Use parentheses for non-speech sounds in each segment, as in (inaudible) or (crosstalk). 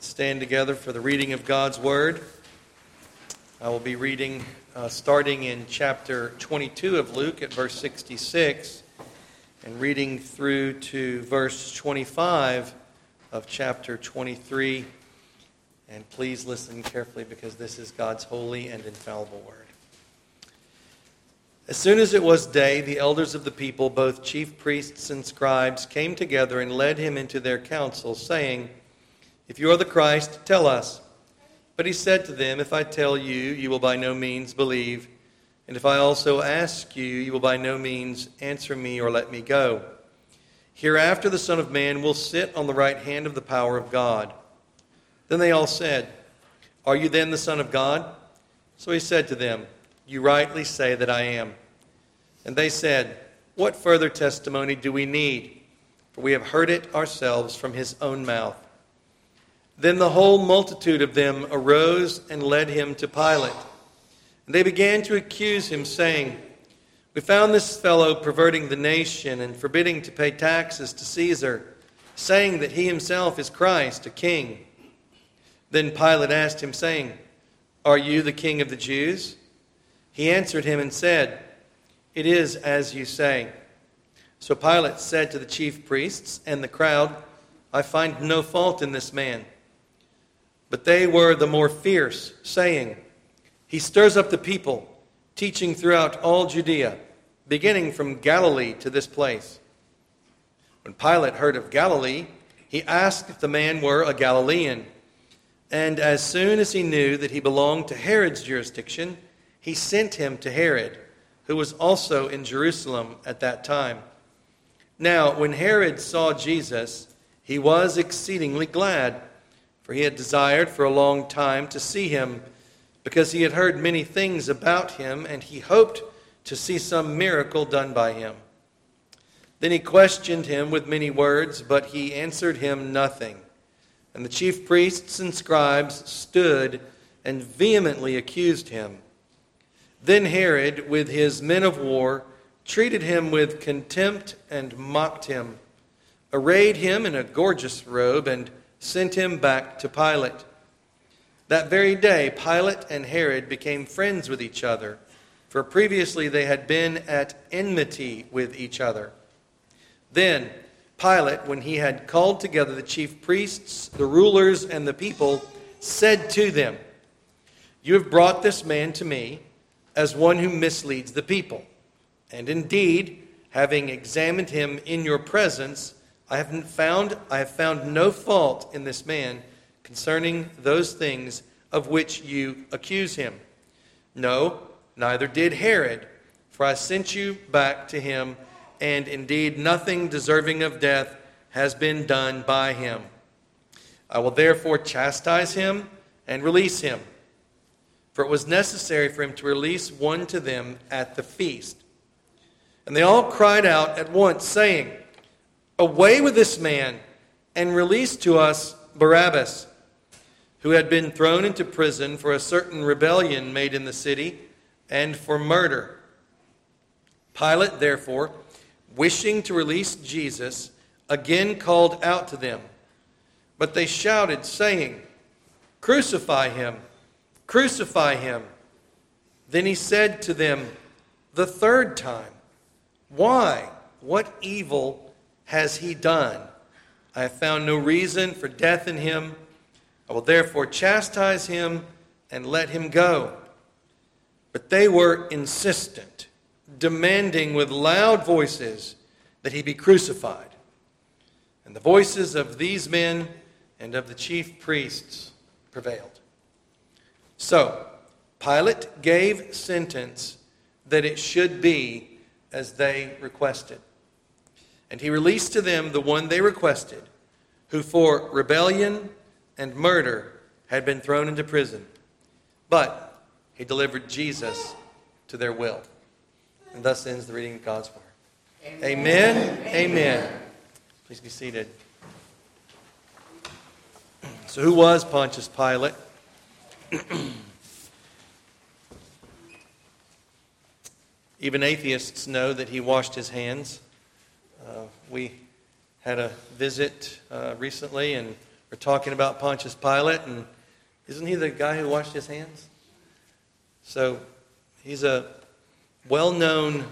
Let's stand together for the reading of God's Word. I will be reading uh, starting in chapter 22 of Luke at verse 66 and reading through to verse 25 of chapter 23. And please listen carefully because this is God's holy and infallible Word. As soon as it was day, the elders of the people, both chief priests and scribes, came together and led him into their council, saying, If you are the Christ, tell us. But he said to them, If I tell you, you will by no means believe. And if I also ask you, you will by no means answer me or let me go. Hereafter the Son of Man will sit on the right hand of the power of God. Then they all said, Are you then the Son of God? So he said to them, You rightly say that I am. And they said, What further testimony do we need? For we have heard it ourselves from his own mouth. Then the whole multitude of them arose and led him to Pilate. And they began to accuse him, saying, We found this fellow perverting the nation and forbidding to pay taxes to Caesar, saying that he himself is Christ, a king. Then Pilate asked him, saying, Are you the king of the Jews? He answered him and said, It is as you say. So Pilate said to the chief priests and the crowd, I find no fault in this man. But they were the more fierce, saying, He stirs up the people, teaching throughout all Judea, beginning from Galilee to this place. When Pilate heard of Galilee, he asked if the man were a Galilean. And as soon as he knew that he belonged to Herod's jurisdiction, he sent him to Herod, who was also in Jerusalem at that time. Now, when Herod saw Jesus, he was exceedingly glad for he had desired for a long time to see him, because he had heard many things about him, and he hoped to see some miracle done by him. Then he questioned him with many words, but he answered him nothing. And the chief priests and scribes stood and vehemently accused him. Then Herod, with his men of war, treated him with contempt and mocked him, arrayed him in a gorgeous robe, and sent him back to Pilate. That very day, Pilate and Herod became friends with each other, for previously they had been at enmity with each other. Then, Pilate, when he had called together the chief priests, the rulers, and the people, said to them, You have brought this man to me as one who misleads the people. And indeed, having examined him in your presence, I have found I have found no fault in this man concerning those things of which you accuse him. No, neither did Herod, for I sent you back to him, and indeed nothing deserving of death has been done by him. I will therefore chastise him and release him. For it was necessary for him to release one to them at the feast. And they all cried out at once, saying, Away with this man and release to us Barabbas, who had been thrown into prison for a certain rebellion made in the city and for murder. Pilate, therefore, wishing to release Jesus, again called out to them. But they shouted, saying, Crucify him! Crucify him! Then he said to them the third time, Why? What evil has he done? I have found no reason for death in him. I will therefore chastise him and let him go. But they were insistent, demanding with loud voices that he be crucified. And the voices of these men and of the chief priests prevailed. So, Pilate gave sentence that it should be as they requested. And he released to them the one they requested, who for rebellion and murder had been thrown into prison. But he delivered Jesus to their will. And thus ends the reading of God's word. Amen. Amen. Amen. Please be seated. So, who was Pontius Pilate? (clears throat) Even atheists know that he washed his hands. Uh, we had a visit uh, recently, and We're talking about Pontius Pilate, and isn't he the guy who washed his hands? So he's a well known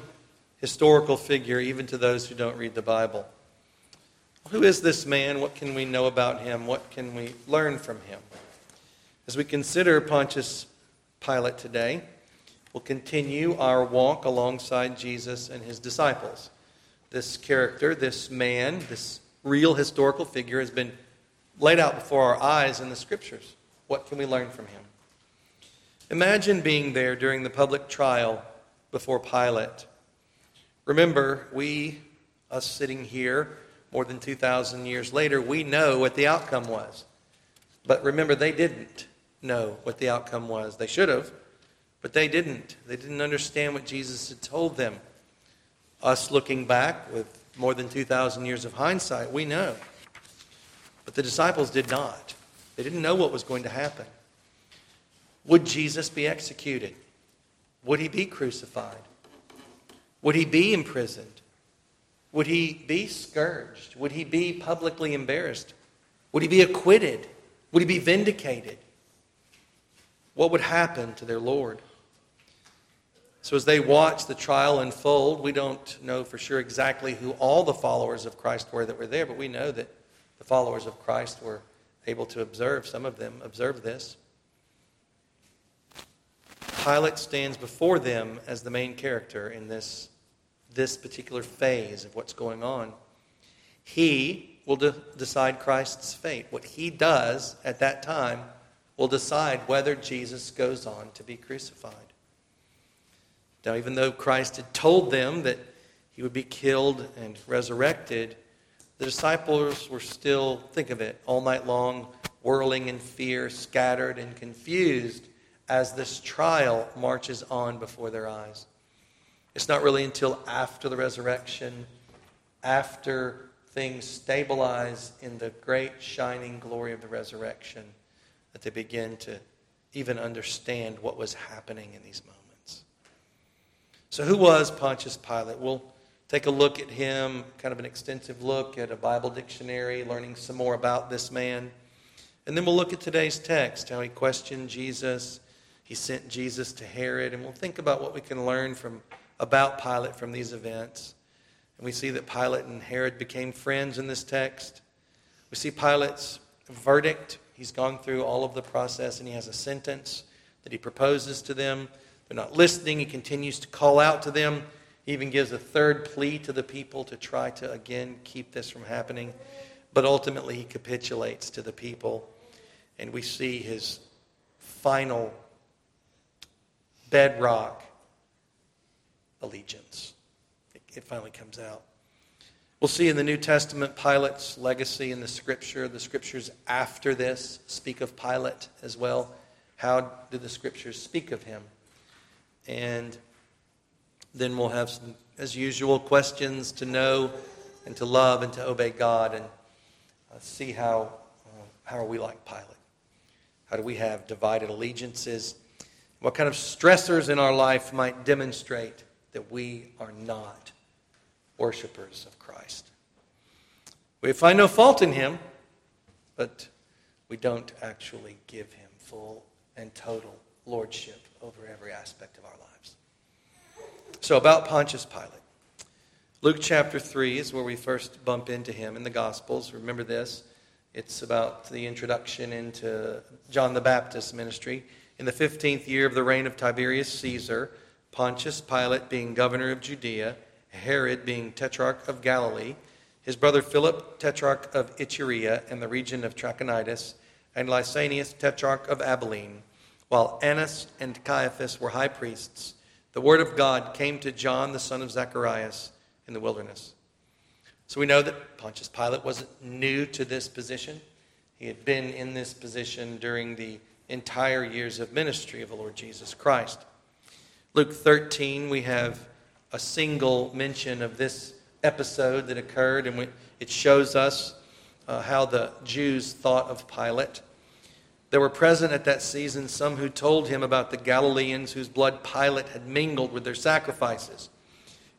historical figure, even to those who don't read the Bible. Who is this man? What can we know about him? What can we learn from him? As we consider Pontius Pilate today, we'll continue our walk alongside Jesus and his disciples. This character, this man, this real historical figure has been laid out before our eyes in the scriptures. What can we learn from him? Imagine being there during the public trial before Pilate. Remember, we, us sitting here more than 2,000 years later, we know what the outcome was. But remember, they didn't know what the outcome was. They should have, but they didn't. They didn't understand what Jesus had told them. Us looking back with more than 2,000 years of hindsight, we know. But the disciples did not. They didn't know what was going to happen. Would Jesus be executed? Would he be crucified? Would he be imprisoned? Would he be scourged? Would he be publicly embarrassed? Would he be acquitted? Would he be vindicated? What would happen to their Lord? So, as they watch the trial unfold, we don't know for sure exactly who all the followers of Christ were that were there, but we know that the followers of Christ were able to observe, some of them observed this. Pilate stands before them as the main character in this this particular phase of what's going on. He will de- decide Christ's fate. What he does at that time will decide whether Jesus goes on to be crucified. Now, even though Christ had told them that he would be killed and resurrected, the disciples were still, think of it, all night long, whirling in fear, scattered and confused as this trial marches on before their eyes. It's not really until after the resurrection, after things stabilize in the great shining glory of the resurrection, that they begin to even understand what was happening in these moments. So, who was Pontius Pilate? We'll take a look at him, kind of an extensive look at a Bible dictionary, learning some more about this man. And then we'll look at today's text, how he questioned Jesus. He sent Jesus to Herod, and we'll think about what we can learn from about Pilate from these events. And we see that Pilate and Herod became friends in this text. We see Pilate's verdict. He's gone through all of the process and he has a sentence that he proposes to them. They're not listening. He continues to call out to them. He even gives a third plea to the people to try to, again, keep this from happening. But ultimately, he capitulates to the people. And we see his final bedrock allegiance. It, finally comes out. We'll see in the New Testament Pilate's legacy in the scripture. The scriptures after this speak of Pilate as well. How do the scriptures speak of him? And then we'll have some, as usual, questions to know and to love and to obey God and uh, see how, uh, how are we like Pilate? How do we have divided allegiances? What kind of stressors in our life might demonstrate that we are not worshipers of Christ. We find no fault in him, but we don't actually give him full and total lordship over every aspect of our lives. So, about Pontius Pilate. Luke chapter 3 is where we first bump into him in the Gospels. Remember this. It's about the introduction into John the Baptist's ministry. In the 15th year of the reign of Tiberius Caesar, Pontius Pilate being governor of Judea, Herod being tetrarch of Galilee, his brother Philip, tetrarch of Iturea and the region of Trachonitis, and Lysanias, tetrarch of Abilene, while Annas and Caiaphas were high priests, the word of God came to John, the son of Zacharias, in the wilderness. So we know that Pontius Pilate wasn't new to this position. He had been in this position during the entire years of ministry of the Lord Jesus Christ. Luke 13, we have a single mention of this episode that occurred, and it shows us uh, how the Jews thought of Pilate. There were present at that season some who told him about the Galileans whose blood Pilate had mingled with their sacrifices.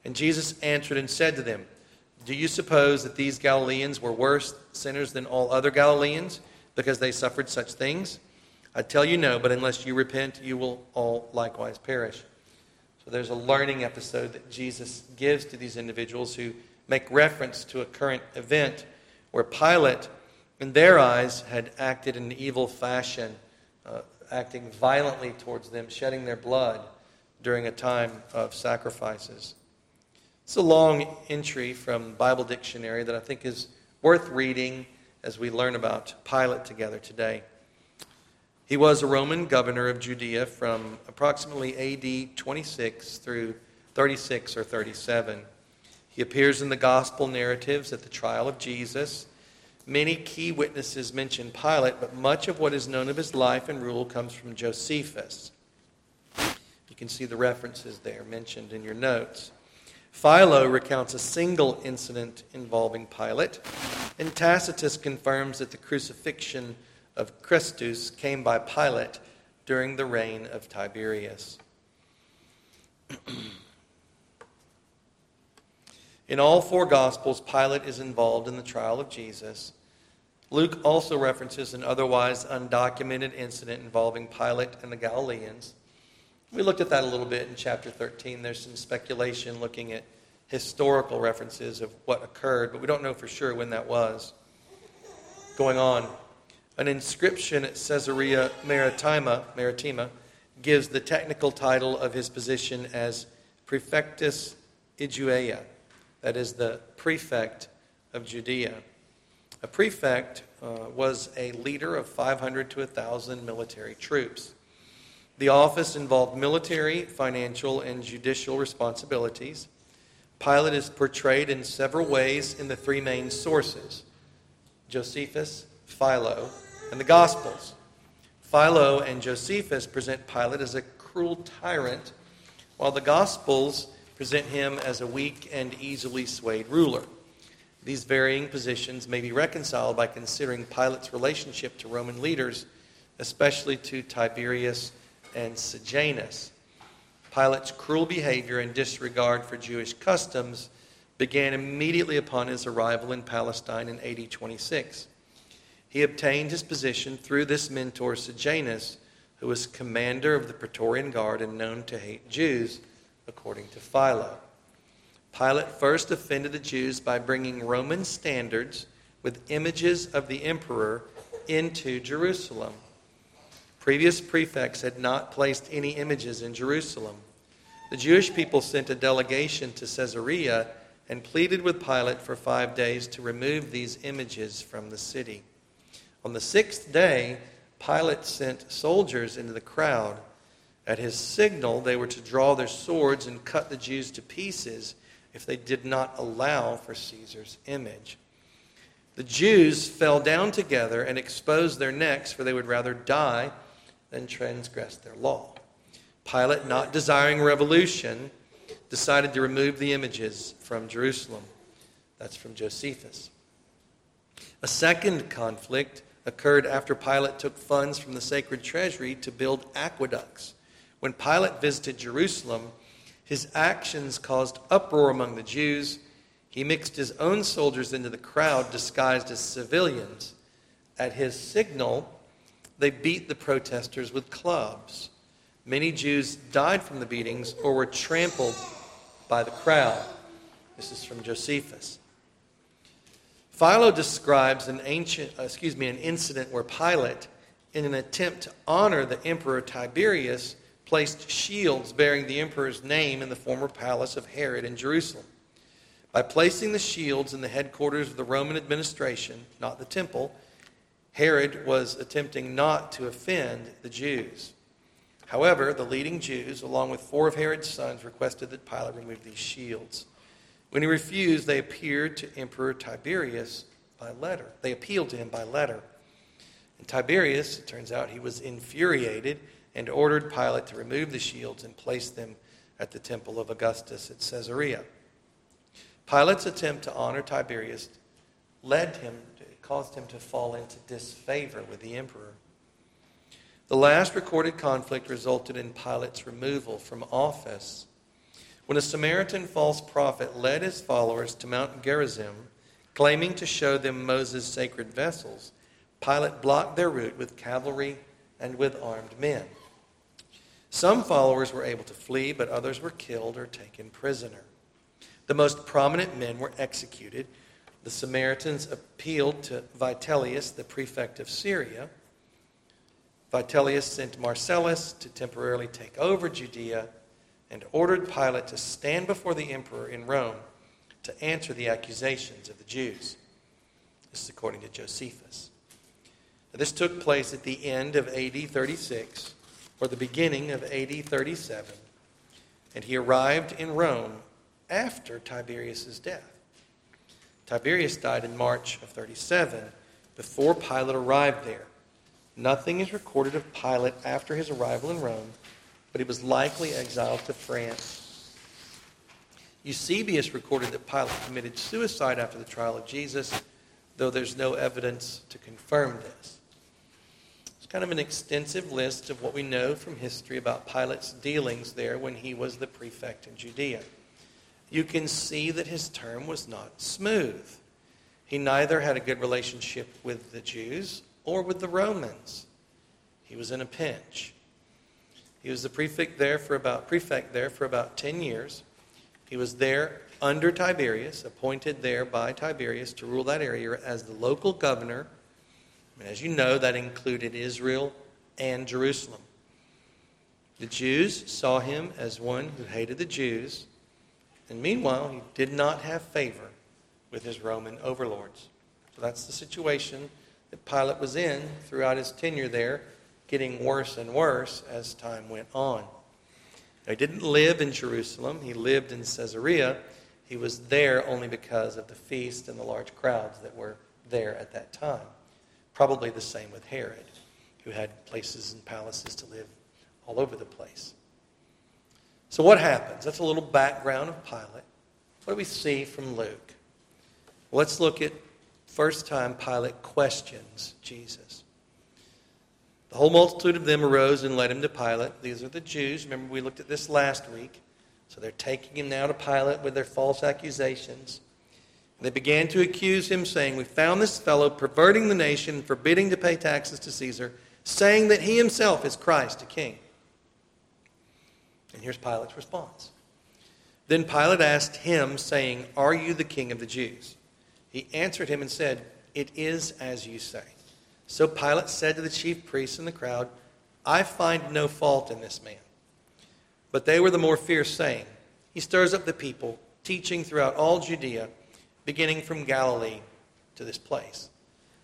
And Jesus answered and said to them, Do you suppose that these Galileans were worse sinners than all other Galileans because they suffered such things? I tell you no, but unless you repent, you will all likewise perish. So there's a learning episode that Jesus gives to these individuals who make reference to a current event where Pilate, in their eyes, had acted in an evil fashion, uh, acting violently towards them, shedding their blood during a time of sacrifices. It's a long entry from Bible Dictionary that I think is worth reading as we learn about Pilate together today. He was a Roman governor of Judea from approximately AD 26 through 36 or 37. He appears in the gospel narratives at the trial of Jesus. Many key witnesses mention Pilate, but much of what is known of his life and rule comes from Josephus. You can see the references there mentioned in your notes. Philo recounts a single incident involving Pilate, and Tacitus confirms that the crucifixion of Christus came by Pilate during the reign of Tiberius. (clears throat) in all four Gospels, Pilate is involved in the trial of Jesus. Luke also references an otherwise undocumented incident involving Pilate and the Galileans. We looked at that a little bit in chapter 13. There's some speculation looking at historical references of what occurred, but we don't know for sure when that was. Going on, an inscription at Caesarea Maritima, Maritima gives the technical title of his position as Prefectus Iduea, that is, the prefect of Judea. A prefect uh, was a leader of 500 to 1,000 military troops. The office involved military, financial, and judicial responsibilities. Pilate is portrayed in several ways in the three main sources Josephus, Philo, and the Gospels. Philo and Josephus present Pilate as a cruel tyrant, while the Gospels present him as a weak and easily swayed ruler. These varying positions may be reconciled by considering Pilate's relationship to Roman leaders, especially to Tiberius and Sejanus. Pilate's cruel behavior and disregard for Jewish customs began immediately upon his arrival in Palestine in AD 26. He obtained his position through this mentor, Sejanus, who was commander of the Praetorian Guard and known to hate Jews, according to Philo. Pilate first offended the Jews by bringing Roman standards with images of the emperor into Jerusalem. Previous prefects had not placed any images in Jerusalem. The Jewish people sent a delegation to Caesarea and pleaded with Pilate for five days to remove these images from the city. On the sixth day, Pilate sent soldiers into the crowd. At his signal, they were to draw their swords and cut the Jews to pieces if they did not allow for Caesar's image. The Jews fell down together and exposed their necks, for they would rather die than transgress their law. Pilate, not desiring revolution, decided to remove the images from Jerusalem. That's from Josephus. A second conflict occurred after Pilate took funds from the sacred treasury to build aqueducts. When Pilate visited Jerusalem, his actions caused uproar among the Jews. He mixed his own soldiers into the crowd disguised as civilians. At his signal, they beat the protesters with clubs. Many Jews died from the beatings or were trampled by the crowd. This is from Josephus. Philo describes an ancient, excuse me, an incident where Pilate, in an attempt to honor the emperor Tiberius, placed shields bearing the emperor's name in the former palace of Herod in Jerusalem. By placing the shields in the headquarters of the Roman administration, not the temple, Herod was attempting not to offend the Jews. However, the leading Jews, along with four of Herod's sons, requested that Pilate remove these shields. When he refused, they appeared to Emperor Tiberius by letter. They appealed to him by letter. And Tiberius, it turns out, he was infuriated and ordered Pilate to remove the shields and place them at the temple of Augustus at Caesarea. Pilate's attempt to honor Tiberius led him caused him to fall into disfavor with the emperor. The last recorded conflict resulted in Pilate's removal from office. When a Samaritan false prophet led his followers to Mount Gerizim, claiming to show them Moses' sacred vessels, Pilate blocked their route with cavalry and with armed men. Some followers were able to flee, but others were killed or taken prisoner. The most prominent men were executed. The Samaritans appealed to Vitellius, the prefect of Syria. Vitellius sent Marcellus to temporarily take over Judea and ordered Pilate to stand before the emperor in Rome to answer the accusations of the Jews. This is according to Josephus. Now, this took place at the end of AD 36 or the beginning of AD 37, and he arrived in Rome after Tiberius's death. Tiberius died in March of 37 before Pilate arrived there. Nothing is recorded of Pilate after his arrival in Rome, but he was likely exiled to France. Eusebius recorded that Pilate committed suicide after the trial of Jesus, though there's no evidence to confirm this kind of an extensive list of what we know from history about Pilate's dealings there when he was the prefect in Judea. You can see that his term was not smooth. He neither had a good relationship with the Jews or with the Romans. He was in a pinch. He was the prefect there for about prefect there for about 10 years. He was there under Tiberius, appointed there by Tiberius to rule that area as the local governor and as you know, that included Israel and Jerusalem. The Jews saw him as one who hated the Jews, and meanwhile, he did not have favor with his Roman overlords. So that's the situation that Pilate was in throughout his tenure there, getting worse and worse as time went on. Now, he didn't live in Jerusalem, he lived in Caesarea. He was there only because of the feast and the large crowds that were there at that time. Probably the same with Herod, who had places and palaces to live all over the place. So, what happens? That's a little background of Pilate. What do we see from Luke? let's look at first time Pilate questions Jesus. The whole multitude of them arose and led him to Pilate. These are the Jews. Remember, we looked at this last week. So they're taking him now to Pilate with their false accusations. They began to accuse him, saying, We found this fellow perverting the nation, forbidding to pay taxes to Caesar, saying that he himself is Christ, a king. And here's Pilate's response. Then Pilate asked him, saying, Are you the king of the Jews? He answered him and said, It is as you say. So Pilate said to the chief priests and the crowd, I find no fault in this man. But they were the more fierce, saying, He stirs up the people, teaching throughout all Judea beginning from Galilee to this place.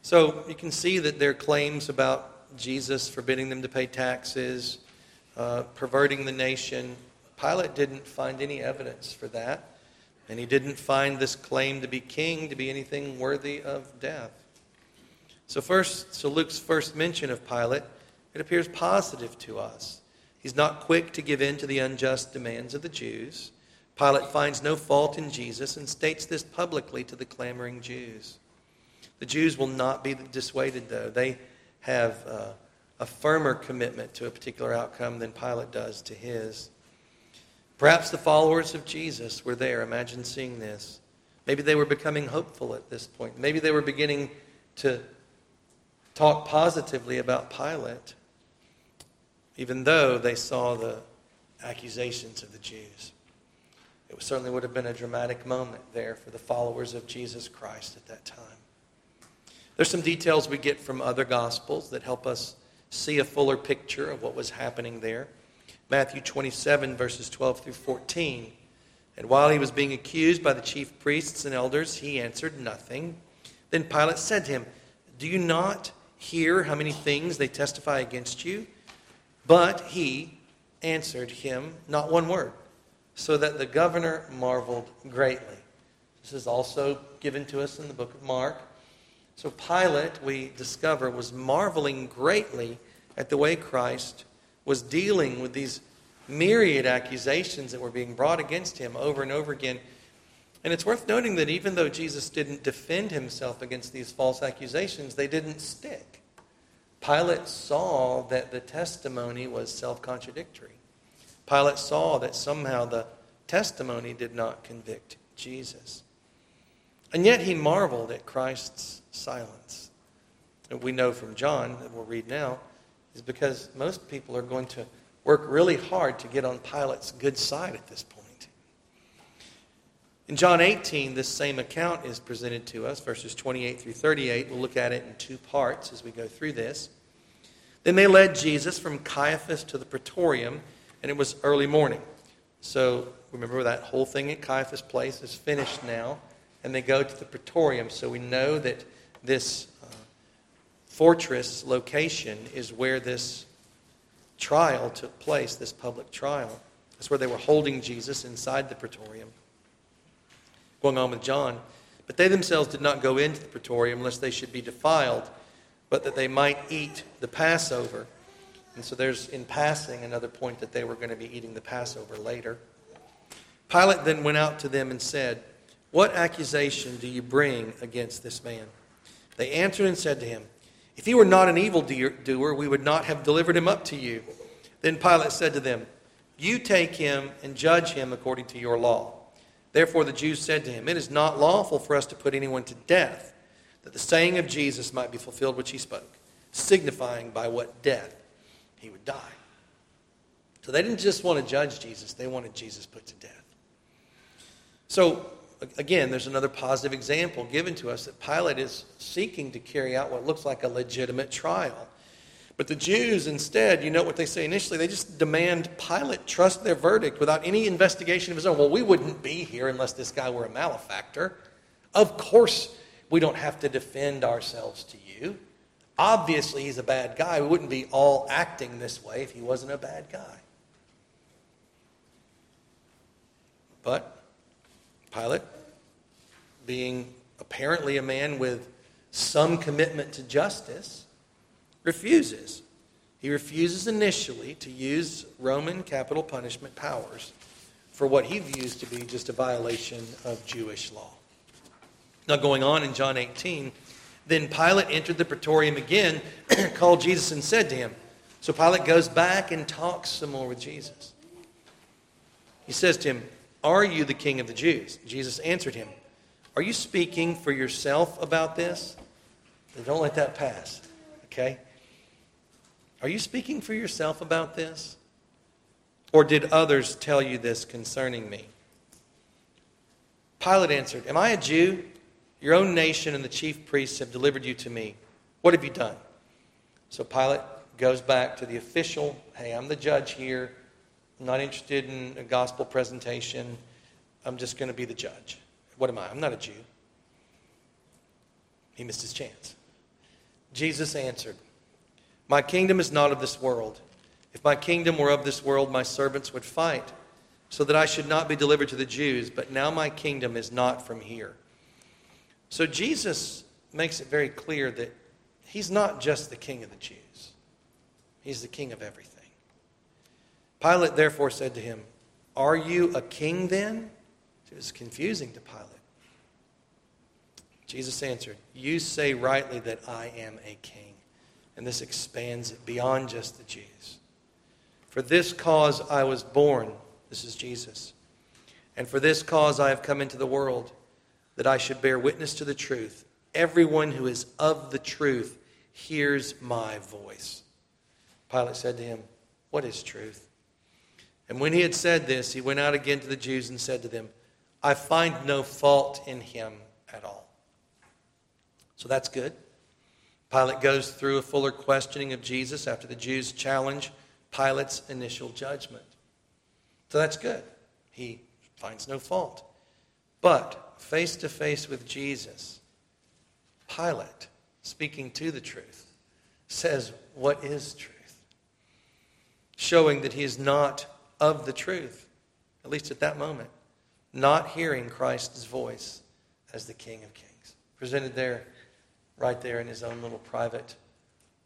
So you can see that their claims about Jesus forbidding them to pay taxes, uh, perverting the nation, Pilate didn't find any evidence for that. And he didn't find this claim to be king to be anything worthy of death. So first, so Luke's first mention of Pilate, it appears positive to us. He's not quick to give in to the unjust demands of the Jews. Pilate finds no fault in Jesus and states this publicly to the clamoring Jews. The Jews will not be dissuaded, though. They have uh, a firmer commitment to a particular outcome than Pilate does to his. Perhaps the followers of Jesus were there. Imagine seeing this. Maybe they were becoming hopeful at this point. Maybe they were beginning to talk positively about Pilate, even though they saw the accusations of the Jews. It certainly would have been a dramatic moment there for the followers of Jesus Christ at that time. There's some details we get from other gospels that help us see a fuller picture of what was happening there. Matthew 27, verses 12 through 14. And while he was being accused by the chief priests and elders, he answered nothing. Then Pilate said to him, Do you not hear how many things they testify against you? But he answered him not one word so that the governor marveled greatly. This is also given to us in the book of Mark. So Pilate, we discover, was marveling greatly at the way Christ was dealing with these myriad accusations that were being brought against him over and over again. And it's worth noting that even though Jesus didn't defend himself against these false accusations, they didn't stick. Pilate saw that the testimony was self contradictory. Pilate saw that somehow the testimony did not convict Jesus. And yet he marveled at Christ's silence. we know from John that we'll read now, is because most people are going to work really hard to get on Pilate's good side at this point. In John 18, this same account is presented to us, verses 28 through 38. We'll look at it in two parts as we go through this. Then they led Jesus from Caiaphas to the praetorium, and it was early morning. So remember that whole thing at Caiaphas' place is finished now, and they go to the praetorium. So we know that this uh, fortress location is where this trial took place, this public trial. That's where they were holding Jesus inside the praetorium going on with John. But they themselves did not go into the praetorium lest they should be defiled, but that they might eat the Passover. And so there's, in passing, another point that they were going to be eating the Passover later. Pilate then went out to them and said, What accusation do you bring against this man? They answered and said to him, If he were not an evildoer, we would not have delivered him up to you. Then Pilate said to them, You take him and judge him according to your law. Therefore the Jews said to him, It is not lawful for us to put anyone to death, that the saying of Jesus might be fulfilled which he spoke, signifying by what death he would die. So they didn't just want to judge Jesus, they wanted Jesus put to death. So, again, there's another positive example given to us that Pilate is seeking to carry out what looks like a legitimate trial. But the Jews, instead, you know what they say initially? They just demand Pilate trust their verdict without any investigation of his own. Well, we wouldn't be here unless this guy were a malefactor. Of course, we don't have to defend ourselves to you. Obviously, he's a bad guy. We wouldn't be all acting this way if he wasn't a bad guy. But Pilate, being apparently a man with some commitment to justice, refuses. He refuses initially to use Roman capital punishment powers for what he views to be just a violation of Jewish law. Now, going on in John 18, then Pilate entered the praetorium again, (clears throat) called Jesus, and said to him, So Pilate goes back and talks some more with Jesus. He says to him, Are you the king of the Jews? Jesus answered him, Are you speaking for yourself about this? Don't let that pass, okay? Are you speaking for yourself about this? Or did others tell you this concerning me? Pilate answered, Am I a Jew? Your own nation and the chief priests have delivered you to me. What have you done? So Pilate goes back to the official Hey, I'm the judge here. I'm not interested in a gospel presentation. I'm just going to be the judge. What am I? I'm not a Jew. He missed his chance. Jesus answered, my kingdom is not of this world. If my kingdom were of this world, my servants would fight, so that I should not be delivered to the Jews. But now my kingdom is not from here. So Jesus makes it very clear that he's not just the king of the Jews, he's the king of everything. Pilate therefore said to him, Are you a king then? It was confusing to Pilate. Jesus answered, You say rightly that I am a king. And this expands it beyond just the Jews. For this cause I was born, this is Jesus. And for this cause I have come into the world, that I should bear witness to the truth. Everyone who is of the truth hears my voice. Pilate said to him, What is truth? And when he had said this, he went out again to the Jews and said to them, I find no fault in him at all. So that's good. Pilate goes through a fuller questioning of Jesus after the Jews challenge Pilate's initial judgment. So that's good. He finds no fault. But face to face with Jesus, Pilate, speaking to the truth, says, What is truth? Showing that he is not of the truth, at least at that moment, not hearing Christ's voice as the King of Kings. Presented there right there in his own little private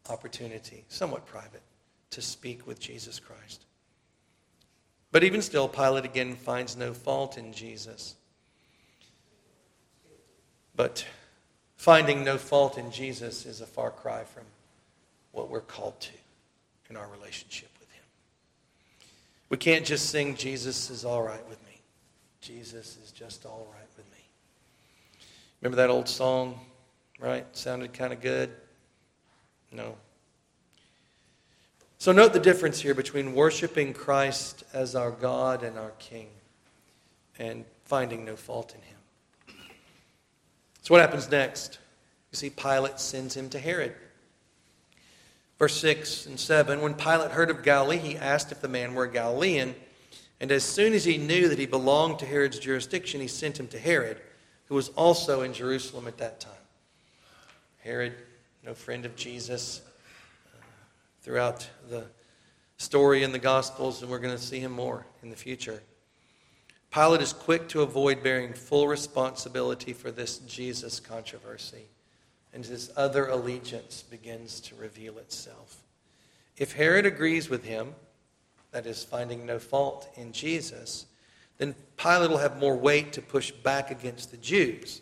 opportunity, somewhat private, to speak with Jesus Christ. But even still, Pilate again finds no fault in Jesus. But finding no fault in Jesus is a far cry from what we're called to in our relationship with Him. We can't just sing, Jesus is all right with me. Jesus is just all right with me. Remember that old song? right? Sounded kind of good. No. So note the difference here between worshiping Christ as our God and our King and finding no fault in him. So what happens next? You see, Pilate sends him to Herod. Verse 6 and 7 When Pilate heard of Galilee, he asked if the man were a Galilean. And as soon as he knew that he belonged to Herod's jurisdiction, he sent him to Herod, who was also in Jerusalem at that time. Herod, no friend of Jesus, uh, throughout the story in the Gospels, and we're going to see him more in the future. Pilate is quick to avoid bearing full responsibility for this Jesus controversy and his other allegiance begins to reveal itself. If Herod agrees with him, that is, finding no fault in Jesus, then Pilate will have more weight to push back against the Jews.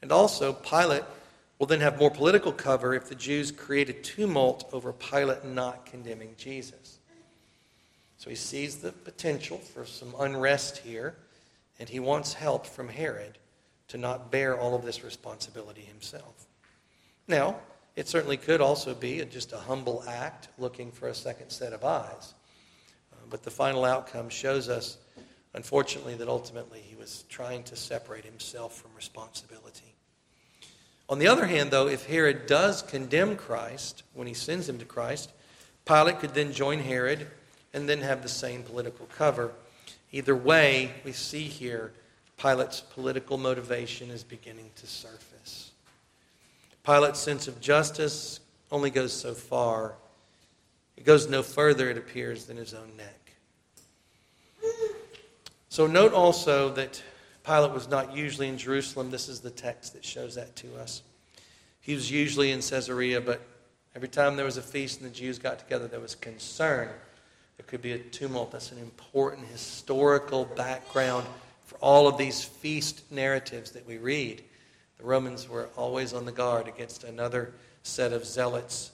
And also, Pilate will then have more political cover if the Jews create a tumult over Pilate not condemning Jesus. So he sees the potential for some unrest here, and he wants help from Herod to not bear all of this responsibility himself. Now, it certainly could also be just a humble act looking for a second set of eyes. Uh, but the final outcome shows us, unfortunately, that ultimately he was trying to separate himself from responsibility. On the other hand, though, if Herod does condemn Christ when he sends him to Christ, Pilate could then join Herod and then have the same political cover. Either way, we see here Pilate's political motivation is beginning to surface. Pilate's sense of justice only goes so far. It goes no further, it appears, than his own neck. So note also that Pilate was not usually in Jerusalem. This is the text that shows that to us. He was usually in Caesarea, but every time there was a feast and the Jews got together, there was concern. There could be a tumult. That's an important historical background for all of these feast narratives that we read. The Romans were always on the guard against another set of zealots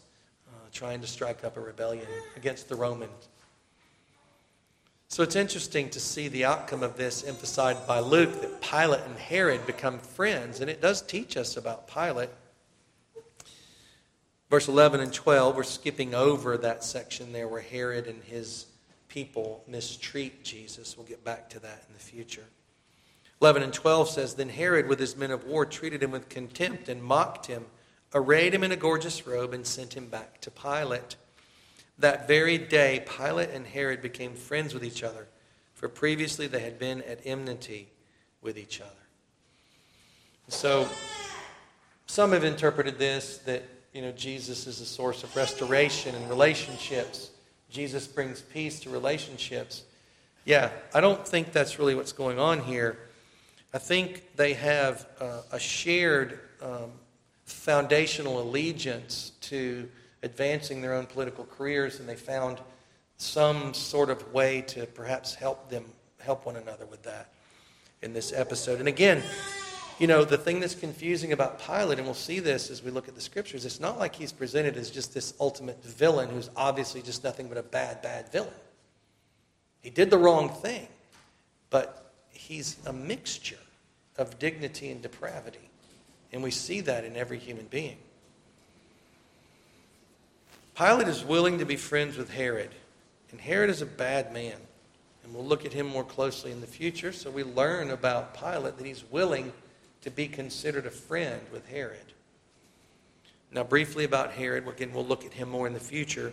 uh, trying to strike up a rebellion against the Romans. So it's interesting to see the outcome of this emphasized by Luke that Pilate and Herod become friends, and it does teach us about Pilate. Verse 11 and 12, we're skipping over that section there where Herod and his people mistreat Jesus. We'll get back to that in the future. 11 and 12 says Then Herod, with his men of war, treated him with contempt and mocked him, arrayed him in a gorgeous robe, and sent him back to Pilate. That very day, Pilate and Herod became friends with each other, for previously they had been at enmity with each other. So, some have interpreted this that you know Jesus is a source of restoration and relationships. Jesus brings peace to relationships. Yeah, I don't think that's really what's going on here. I think they have uh, a shared um, foundational allegiance to advancing their own political careers, and they found some sort of way to perhaps help them help one another with that in this episode. And again, you know, the thing that's confusing about Pilate, and we'll see this as we look at the scriptures, it's not like he's presented as just this ultimate villain who's obviously just nothing but a bad, bad villain. He did the wrong thing, but he's a mixture of dignity and depravity. And we see that in every human being. Pilate is willing to be friends with Herod, and Herod is a bad man. And we'll look at him more closely in the future, so we learn about Pilate that he's willing to be considered a friend with Herod. Now, briefly about Herod, again, we'll look at him more in the future.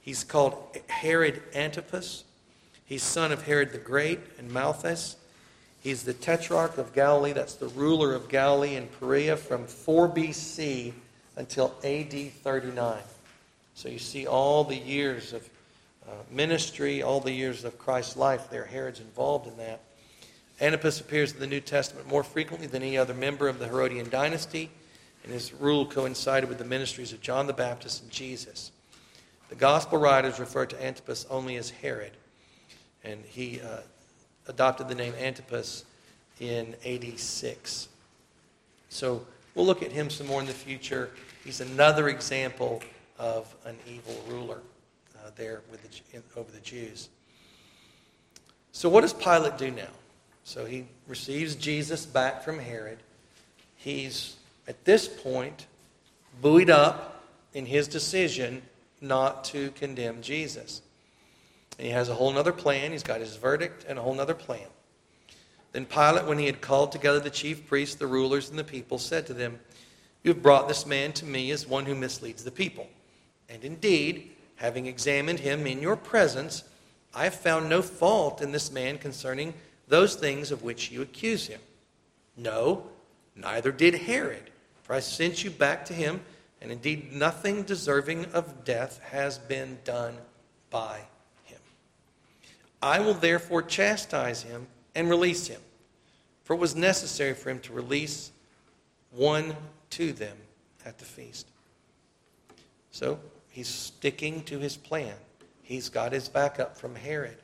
He's called Herod Antipas. He's son of Herod the Great and Malthace. He's the tetrarch of Galilee, that's the ruler of Galilee and Perea from 4 BC until AD 39. So you see all the years of uh, ministry, all the years of Christ's life there. Herod's involved in that. Antipas appears in the New Testament more frequently than any other member of the Herodian dynasty, and his rule coincided with the ministries of John the Baptist and Jesus. The gospel writers refer to Antipas only as Herod, and he uh, adopted the name Antipas in 86. So we'll look at him some more in the future. He's another example of an evil ruler uh, there with the, in, over the Jews. So what does Pilate do now? So he receives Jesus back from Herod. He's, at this point, buoyed up in his decision not to condemn Jesus. And he has a whole other plan. He's got his verdict and a whole other plan. Then Pilate, when he had called together the chief priests, the rulers, and the people, said to them, You have brought this man to me as one who misleads the people. And indeed, having examined him in your presence, I have found no fault in this man concerning those things of which you accuse him. No, neither did Herod, for I sent you back to him, and indeed nothing deserving of death has been done by him. I will therefore chastise him and release him, for it was necessary for him to release one to them at the feast. So he's sticking to his plan. He's got his backup from Herod.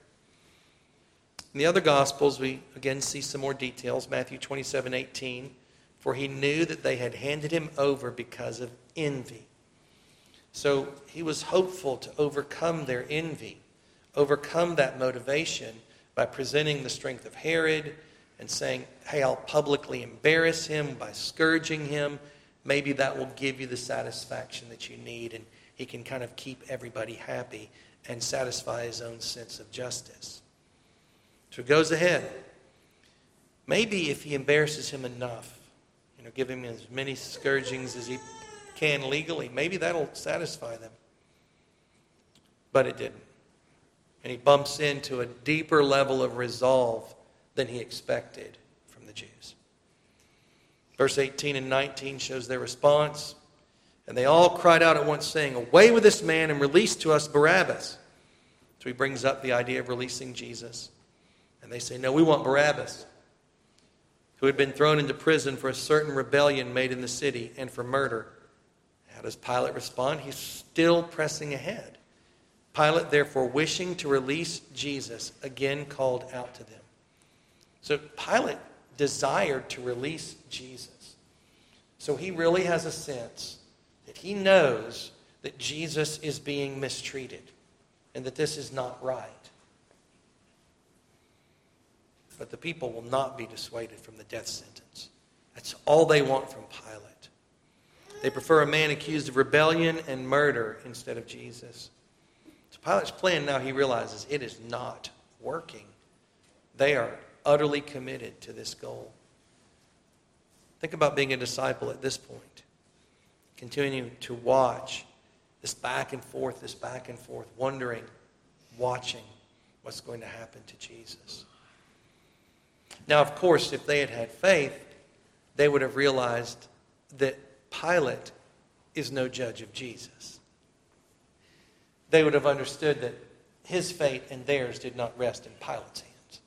In the other Gospels, we again see some more details. Matthew 27 18. For he knew that they had handed him over because of envy. So he was hopeful to overcome their envy, overcome that motivation by presenting the strength of Herod and saying, Hey, I'll publicly embarrass him by scourging him. Maybe that will give you the satisfaction that you need, and he can kind of keep everybody happy and satisfy his own sense of justice. So he goes ahead. Maybe if he embarrasses him enough, you know, give him as many scourgings as he can legally, maybe that'll satisfy them. But it didn't. And he bumps into a deeper level of resolve than he expected from the Jews. Verse 18 and 19 shows their response. And they all cried out at once, saying, Away with this man and release to us Barabbas. So he brings up the idea of releasing Jesus. And they say, No, we want Barabbas, who had been thrown into prison for a certain rebellion made in the city and for murder. How does Pilate respond? He's still pressing ahead. Pilate, therefore, wishing to release Jesus, again called out to them. So Pilate desired to release Jesus. So he really has a sense that he knows that Jesus is being mistreated and that this is not right. But the people will not be dissuaded from the death sentence. That's all they want from Pilate. They prefer a man accused of rebellion and murder instead of Jesus. So Pilate's plan now he realizes it is not working. They are utterly committed to this goal. Think about being a disciple at this point. Continuing to watch this back and forth, this back and forth, wondering, watching what's going to happen to Jesus. Now, of course, if they had had faith, they would have realized that Pilate is no judge of Jesus. They would have understood that his fate and theirs did not rest in Pilate's hands.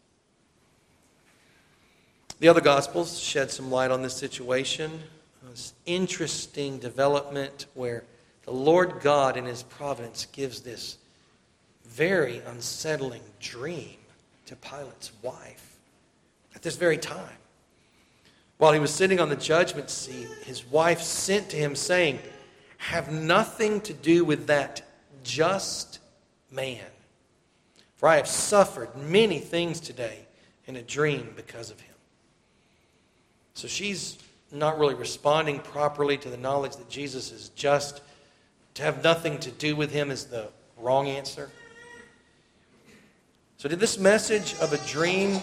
The other Gospels shed some light on this situation. This interesting development where the Lord God, in His providence, gives this very unsettling dream to Pilate's wife this very time. While he was sitting on the judgment seat, his wife sent to him, saying, Have nothing to do with that just man. For I have suffered many things today in a dream because of him. So she's not really responding properly to the knowledge that Jesus is just to have nothing to do with him is the wrong answer. So, did this message of a dream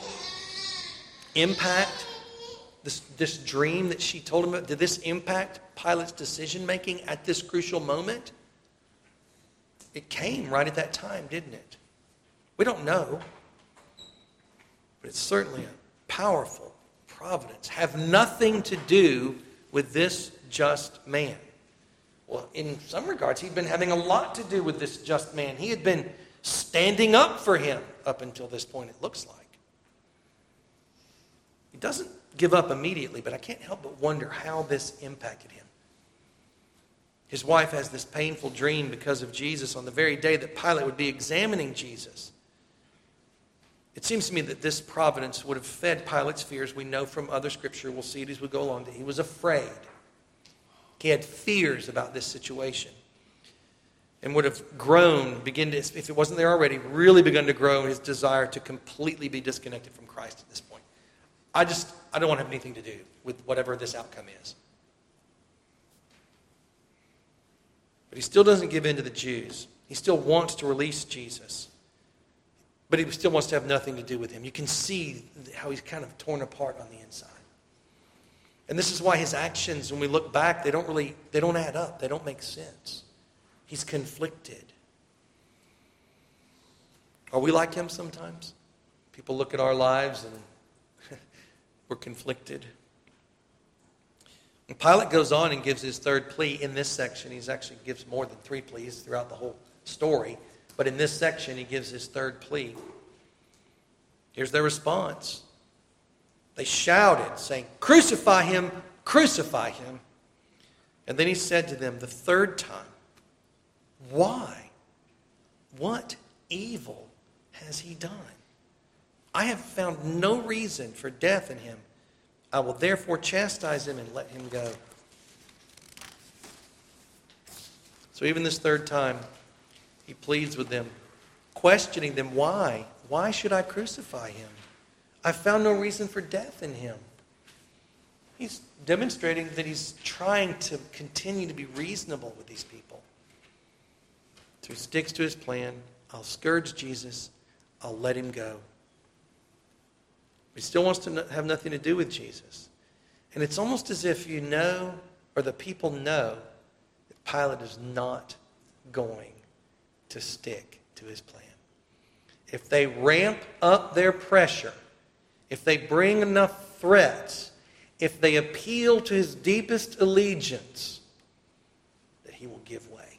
impact this, this dream that she told him about? Did this impact Pilate's decision making at this crucial moment? It came right at that time, didn't it? We don't know, but it's certainly a powerful providence. Have nothing to do with this just man. Well, in some regards, he'd been having a lot to do with this just man. He had been standing up for him up until this point, it looks like. Doesn't give up immediately, but I can't help but wonder how this impacted him. His wife has this painful dream because of Jesus on the very day that Pilate would be examining Jesus. It seems to me that this providence would have fed Pilate's fears. We know from other scripture, we'll see it as we go along, that he was afraid. He had fears about this situation and would have grown, begin to, if it wasn't there already, really begun to grow his desire to completely be disconnected from Christ at this point. I just, I don't want to have anything to do with whatever this outcome is. But he still doesn't give in to the Jews. He still wants to release Jesus. But he still wants to have nothing to do with him. You can see how he's kind of torn apart on the inside. And this is why his actions, when we look back, they don't really they don't add up. They don't make sense. He's conflicted. Are we like him sometimes? People look at our lives and we're conflicted. And Pilate goes on and gives his third plea in this section. He actually gives more than three pleas throughout the whole story. But in this section, he gives his third plea. Here's their response they shouted, saying, Crucify him, crucify him. And then he said to them the third time, Why? What evil has he done? I have found no reason for death in him. I will therefore chastise him and let him go. So even this third time, he pleads with them, questioning them, Why? Why should I crucify him? I found no reason for death in him. He's demonstrating that he's trying to continue to be reasonable with these people. So he sticks to his plan. I'll scourge Jesus. I'll let him go. He still wants to have nothing to do with Jesus. And it's almost as if you know, or the people know, that Pilate is not going to stick to his plan. If they ramp up their pressure, if they bring enough threats, if they appeal to his deepest allegiance, that he will give way.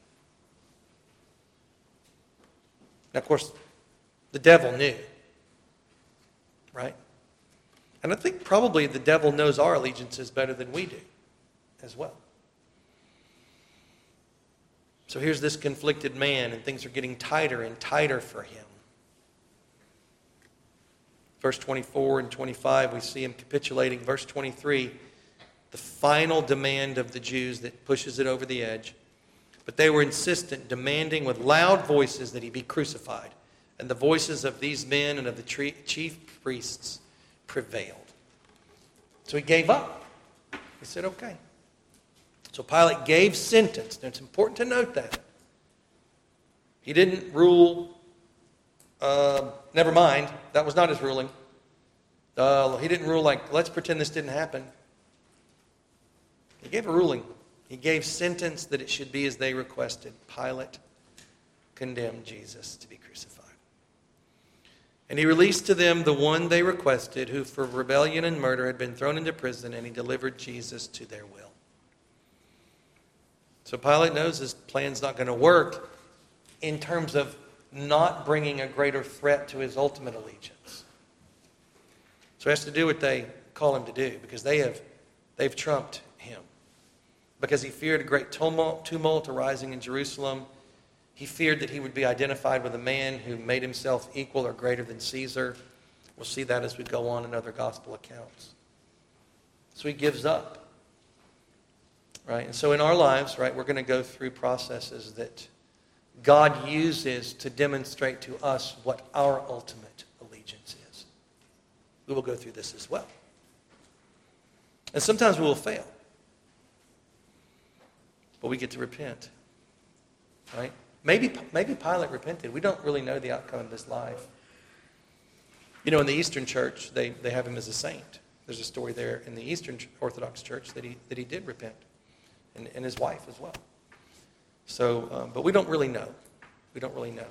Now, of course, the devil knew, right? And I think probably the devil knows our allegiances better than we do as well. So here's this conflicted man, and things are getting tighter and tighter for him. Verse 24 and 25, we see him capitulating. Verse 23, the final demand of the Jews that pushes it over the edge. But they were insistent, demanding with loud voices that he be crucified. And the voices of these men and of the chief priests prevailed. So he gave up. He said, okay. So Pilate gave sentence. Now it's important to note that. He didn't rule uh, never mind. That was not his ruling. Uh, he didn't rule like, let's pretend this didn't happen. He gave a ruling. He gave sentence that it should be as they requested. Pilate condemned Jesus to be crucified. And he released to them the one they requested, who for rebellion and murder had been thrown into prison, and he delivered Jesus to their will. So Pilate knows his plan's not going to work in terms of not bringing a greater threat to his ultimate allegiance. So he has to do what they call him to do because they have they've trumped him. Because he feared a great tumult, tumult arising in Jerusalem. He feared that he would be identified with a man who made himself equal or greater than Caesar. We'll see that as we go on in other gospel accounts. So he gives up. Right? And so in our lives, right, we're going to go through processes that God uses to demonstrate to us what our ultimate allegiance is. We will go through this as well. And sometimes we will fail. But we get to repent. Right? Maybe, maybe Pilate repented. We don't really know the outcome of his life. You know, in the Eastern Church, they, they have him as a saint. There's a story there in the Eastern Orthodox Church that he, that he did repent, and, and his wife as well. So, um, but we don't really know. We don't really know.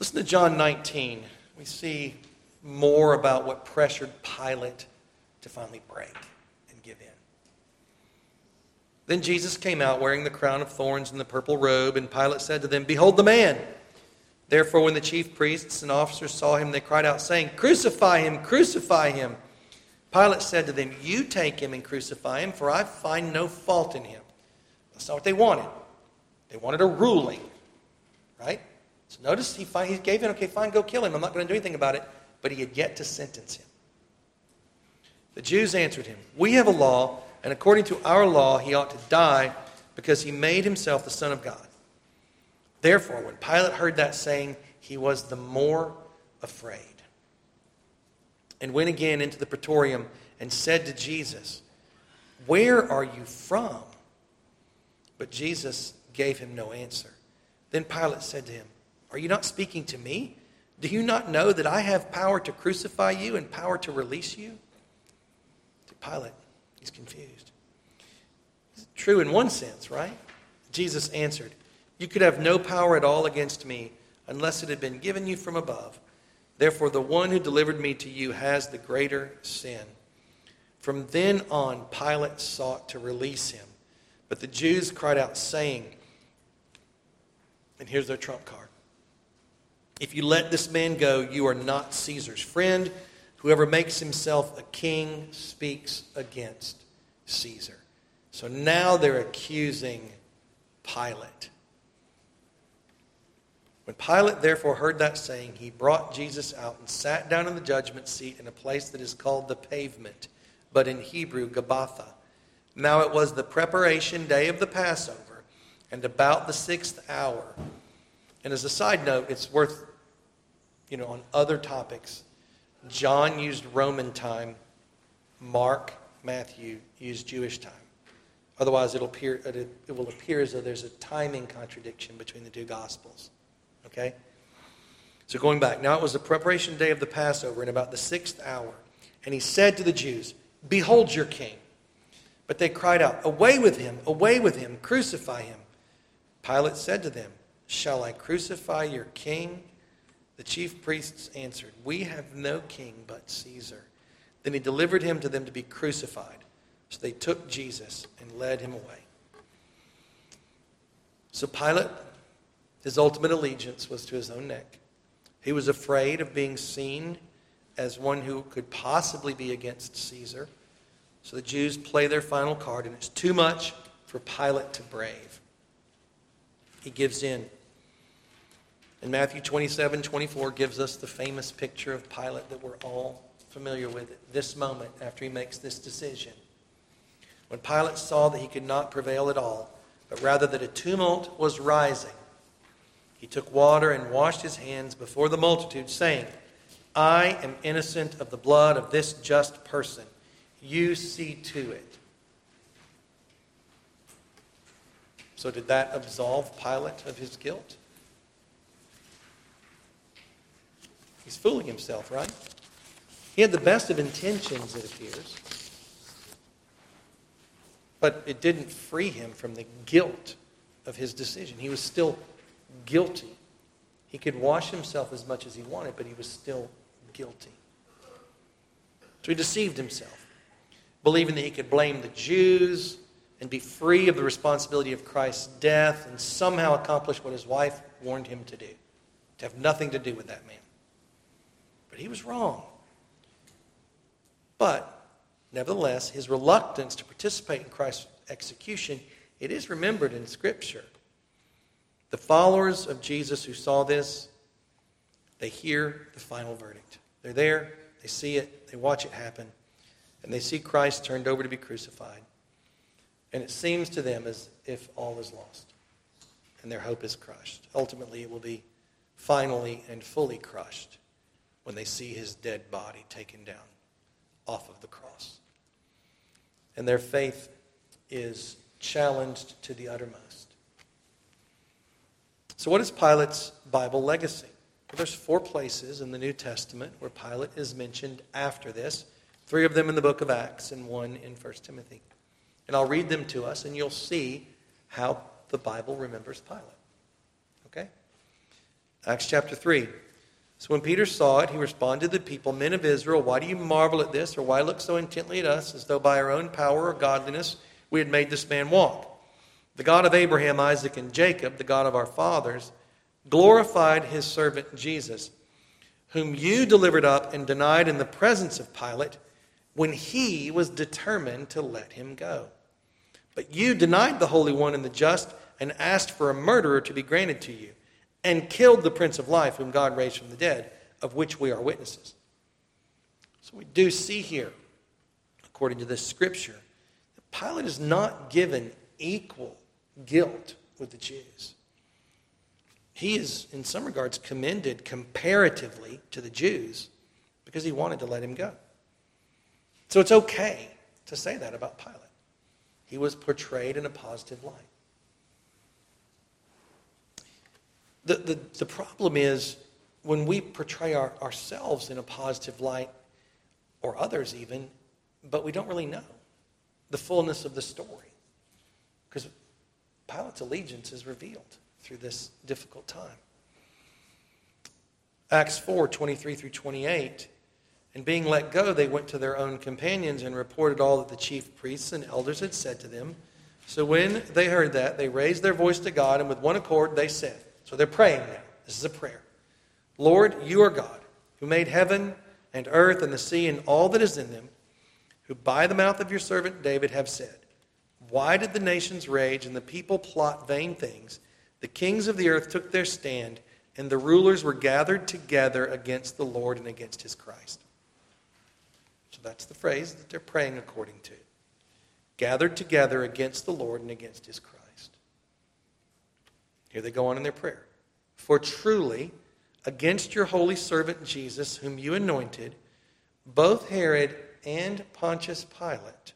Listen to John 19. We see more about what pressured Pilate to finally break. Then Jesus came out wearing the crown of thorns and the purple robe, and Pilate said to them, Behold the man! Therefore, when the chief priests and officers saw him, they cried out, saying, Crucify him! Crucify him! Pilate said to them, You take him and crucify him, for I find no fault in him. That's not what they wanted. They wanted a ruling, right? So notice he, he gave in, okay, fine, go kill him. I'm not going to do anything about it. But he had yet to sentence him. The Jews answered him, We have a law, and according to our law, he ought to die because he made himself the Son of God. Therefore, when Pilate heard that saying, he was the more afraid and went again into the praetorium and said to Jesus, Where are you from? But Jesus gave him no answer. Then Pilate said to him, Are you not speaking to me? Do you not know that I have power to crucify you and power to release you? To Pilate, he's confused. It's true in one sense, right? Jesus answered, You could have no power at all against me unless it had been given you from above. Therefore, the one who delivered me to you has the greater sin. From then on, Pilate sought to release him. But the Jews cried out, saying, and here's their trump card If you let this man go, you are not Caesar's friend. Whoever makes himself a king speaks against Caesar. So now they're accusing Pilate. When Pilate therefore heard that saying, he brought Jesus out and sat down in the judgment seat in a place that is called the pavement, but in Hebrew, Gabbatha. Now it was the preparation day of the Passover, and about the sixth hour. And as a side note, it's worth, you know, on other topics, John used Roman time, Mark, Matthew used Jewish time. Otherwise, it'll appear, it will appear as though there's a timing contradiction between the two Gospels. Okay? So going back, now it was the preparation day of the Passover in about the sixth hour. And he said to the Jews, Behold your king. But they cried out, Away with him, away with him, crucify him. Pilate said to them, Shall I crucify your king? The chief priests answered, We have no king but Caesar. Then he delivered him to them to be crucified. So they took Jesus and led him away. So Pilate his ultimate allegiance was to his own neck. He was afraid of being seen as one who could possibly be against Caesar. So the Jews play their final card, and it's too much for Pilate to brave. He gives in. And Matthew 27 24 gives us the famous picture of Pilate that we're all familiar with at this moment after he makes this decision. When Pilate saw that he could not prevail at all, but rather that a tumult was rising, he took water and washed his hands before the multitude, saying, I am innocent of the blood of this just person. You see to it. So, did that absolve Pilate of his guilt? He's fooling himself, right? He had the best of intentions, it appears. But it didn't free him from the guilt of his decision. He was still guilty. He could wash himself as much as he wanted, but he was still guilty. So he deceived himself, believing that he could blame the Jews and be free of the responsibility of Christ's death and somehow accomplish what his wife warned him to do to have nothing to do with that man. But he was wrong. But, nevertheless, his reluctance to participate in Christ's execution, it is remembered in Scripture. The followers of Jesus who saw this, they hear the final verdict. They're there, they see it, they watch it happen, and they see Christ turned over to be crucified. And it seems to them as if all is lost and their hope is crushed. Ultimately, it will be finally and fully crushed when they see his dead body taken down off of the cross. And their faith is challenged to the uttermost. So, what is Pilate's Bible legacy? Well, there's four places in the New Testament where Pilate is mentioned after this. Three of them in the book of Acts and one in 1 Timothy. And I'll read them to us, and you'll see how the Bible remembers Pilate. Okay? Acts chapter 3. So when Peter saw it, he responded to the people, Men of Israel, why do you marvel at this, or why look so intently at us, as though by our own power or godliness we had made this man walk? The God of Abraham, Isaac, and Jacob, the God of our fathers, glorified his servant Jesus, whom you delivered up and denied in the presence of Pilate when he was determined to let him go. But you denied the Holy One and the just and asked for a murderer to be granted to you, and killed the Prince of Life, whom God raised from the dead, of which we are witnesses. So we do see here, according to this scripture, that Pilate is not given equal guilt with the Jews. He is, in some regards, commended comparatively to the Jews because he wanted to let him go. So it's okay to say that about Pilate. He was portrayed in a positive light. The, the, the problem is when we portray our, ourselves in a positive light, or others even, but we don't really know the fullness of the story. Because Pilate's allegiance is revealed through this difficult time. Acts 4 23 through 28. And being let go, they went to their own companions and reported all that the chief priests and elders had said to them. So when they heard that, they raised their voice to God, and with one accord they said, So they're praying now. This is a prayer. Lord, you are God, who made heaven and earth and the sea and all that is in them, who by the mouth of your servant David have said, Why did the nations rage and the people plot vain things? The kings of the earth took their stand, and the rulers were gathered together against the Lord and against his Christ. So that's the phrase that they're praying according to. Gathered together against the Lord and against his Christ. Here they go on in their prayer. For truly, against your holy servant Jesus, whom you anointed, both Herod and Pontius Pilate,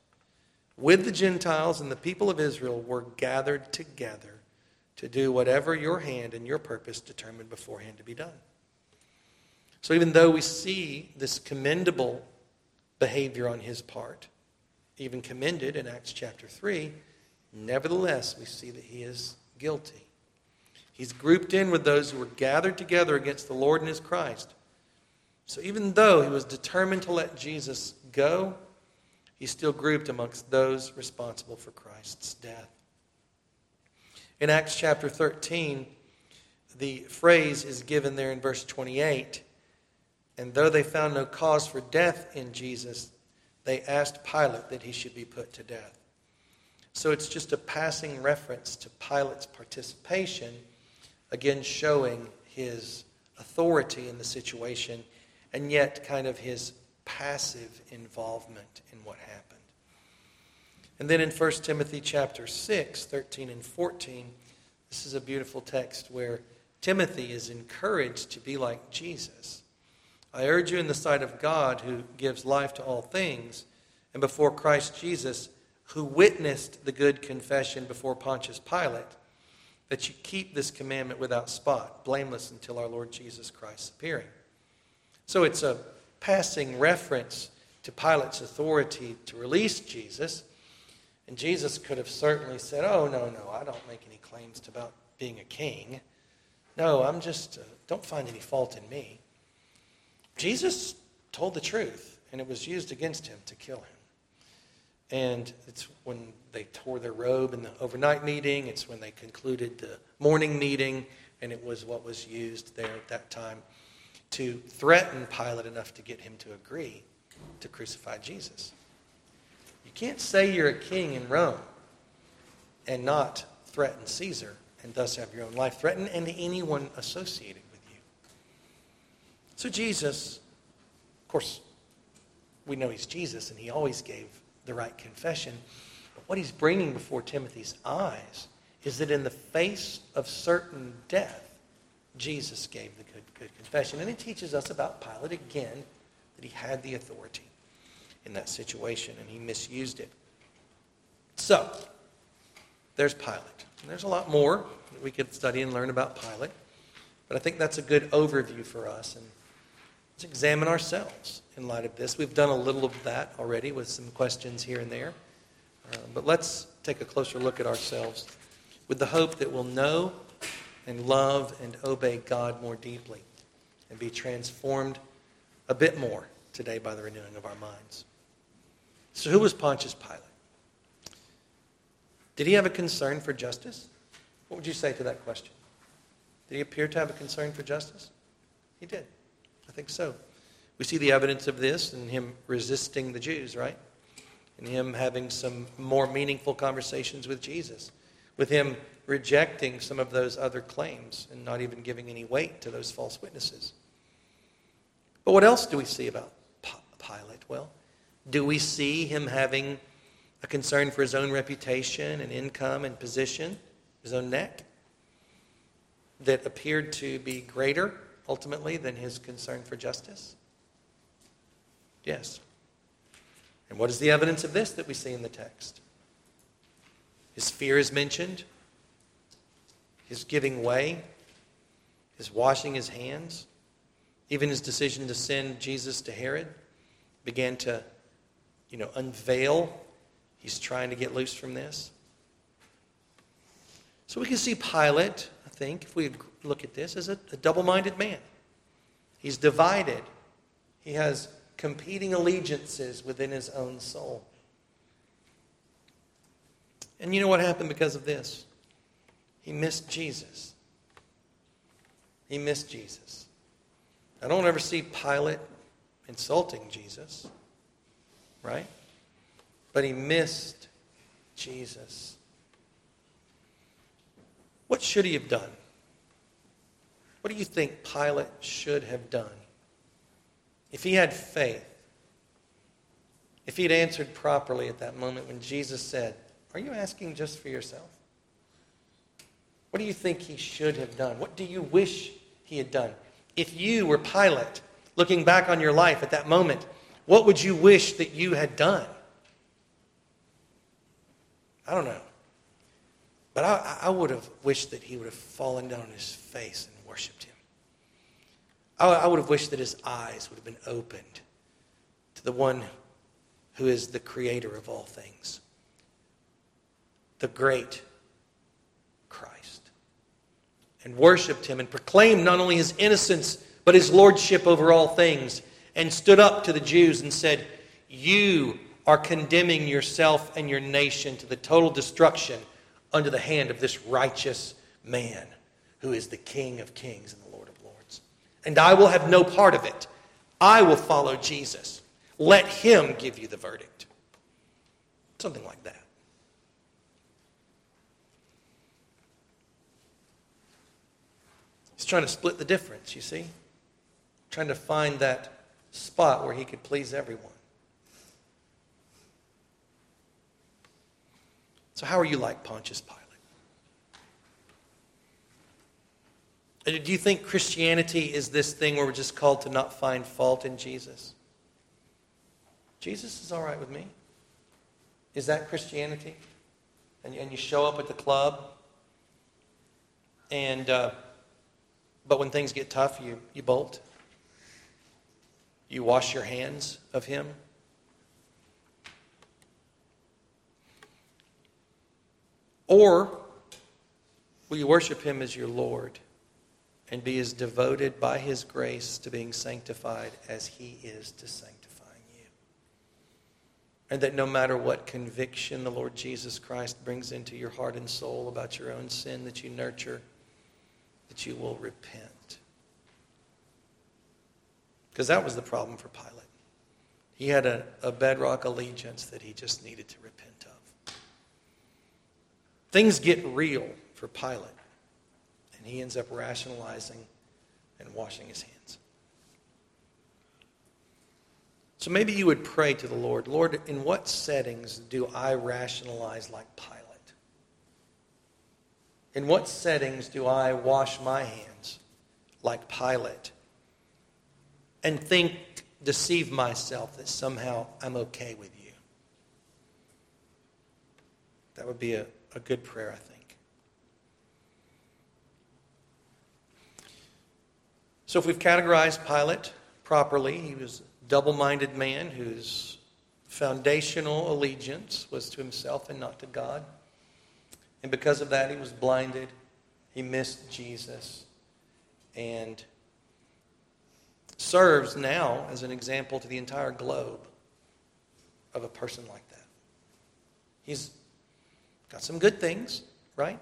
with the Gentiles and the people of Israel, were gathered together to do whatever your hand and your purpose determined beforehand to be done. So, even though we see this commendable behavior on his part, even commended in Acts chapter 3, nevertheless, we see that he is guilty. He's grouped in with those who were gathered together against the Lord and his Christ. So even though he was determined to let Jesus go, he's still grouped amongst those responsible for Christ's death. In Acts chapter 13, the phrase is given there in verse 28 and though they found no cause for death in Jesus, they asked Pilate that he should be put to death. So it's just a passing reference to Pilate's participation again showing his authority in the situation and yet kind of his passive involvement in what happened. And then in 1 Timothy chapter 6, 13 and 14, this is a beautiful text where Timothy is encouraged to be like Jesus. I urge you in the sight of God who gives life to all things and before Christ Jesus who witnessed the good confession before Pontius Pilate that you keep this commandment without spot, blameless until our Lord Jesus Christ's appearing. So it's a passing reference to Pilate's authority to release Jesus. And Jesus could have certainly said, Oh, no, no, I don't make any claims about being a king. No, I'm just, uh, don't find any fault in me. Jesus told the truth, and it was used against him to kill him. And it's when they tore their robe in the overnight meeting, it's when they concluded the morning meeting, and it was what was used there at that time to threaten Pilate enough to get him to agree to crucify Jesus. You can't say you're a king in Rome and not threaten Caesar and thus have your own life threatened and anyone associated with you. So, Jesus, of course, we know he's Jesus and he always gave the right confession. But what he's bringing before Timothy's eyes is that in the face of certain death, Jesus gave the good, good confession. And it teaches us about Pilate again that he had the authority in that situation and he misused it. So, there's Pilate. And there's a lot more that we could study and learn about Pilate. But I think that's a good overview for us. And let's examine ourselves in light of this. We've done a little of that already with some questions here and there. Uh, but let's take a closer look at ourselves with the hope that we'll know and love and obey God more deeply and be transformed a bit more today by the renewing of our minds. So, who was Pontius Pilate? Did he have a concern for justice? What would you say to that question? Did he appear to have a concern for justice? He did. I think so. We see the evidence of this in him resisting the Jews, right? And him having some more meaningful conversations with Jesus, with him rejecting some of those other claims and not even giving any weight to those false witnesses. But what else do we see about Pilate? Well, do we see him having a concern for his own reputation and income and position, his own neck, that appeared to be greater ultimately than his concern for justice? Yes. And what is the evidence of this that we see in the text? His fear is mentioned, his giving way, his washing his hands, even his decision to send Jesus to Herod began to, you know, unveil. He's trying to get loose from this. So we can see Pilate, think, if we look at this, as a, a double minded man. He's divided, he has competing allegiances within his own soul. And you know what happened because of this? He missed Jesus. He missed Jesus. I don't ever see Pilate insulting Jesus, right? But he missed Jesus. What should he have done? What do you think Pilate should have done? If he had faith, if he had answered properly at that moment when Jesus said, Are you asking just for yourself? What do you think he should have done? What do you wish he had done? If you were Pilate, looking back on your life at that moment, what would you wish that you had done? I don't know. But I, I would have wished that he would have fallen down on his face and worshiped him. I, I would have wished that his eyes would have been opened to the one who is the creator of all things, the great Christ, and worshiped him and proclaimed not only his innocence, but his lordship over all things, and stood up to the Jews and said, You are condemning yourself and your nation to the total destruction under the hand of this righteous man who is the King of kings and the Lord of lords. And I will have no part of it. I will follow Jesus. Let him give you the verdict. Something like that. He's trying to split the difference, you see? Trying to find that spot where he could please everyone. So, how are you like Pontius Pilate? Do you think Christianity is this thing where we're just called to not find fault in Jesus? Jesus is all right with me. Is that Christianity? And, and you show up at the club, and uh, but when things get tough, you, you bolt. You wash your hands of Him. Or will you worship Him as your Lord and be as devoted by His grace to being sanctified as He is to sanctifying you? And that no matter what conviction the Lord Jesus Christ brings into your heart and soul about your own sin, that you nurture, that you will repent. Because that was the problem for Pilate. He had a, a bedrock allegiance that he just needed to repent Things get real for Pilate, and he ends up rationalizing and washing his hands. So maybe you would pray to the Lord Lord, in what settings do I rationalize like Pilate? In what settings do I wash my hands like Pilate and think, deceive myself that somehow I'm okay with you? That would be a, a good prayer, I think. So, if we've categorized Pilate properly, he was a double minded man whose foundational allegiance was to himself and not to God. And because of that, he was blinded. He missed Jesus. And serves now as an example to the entire globe of a person like that. He's Got some good things, right?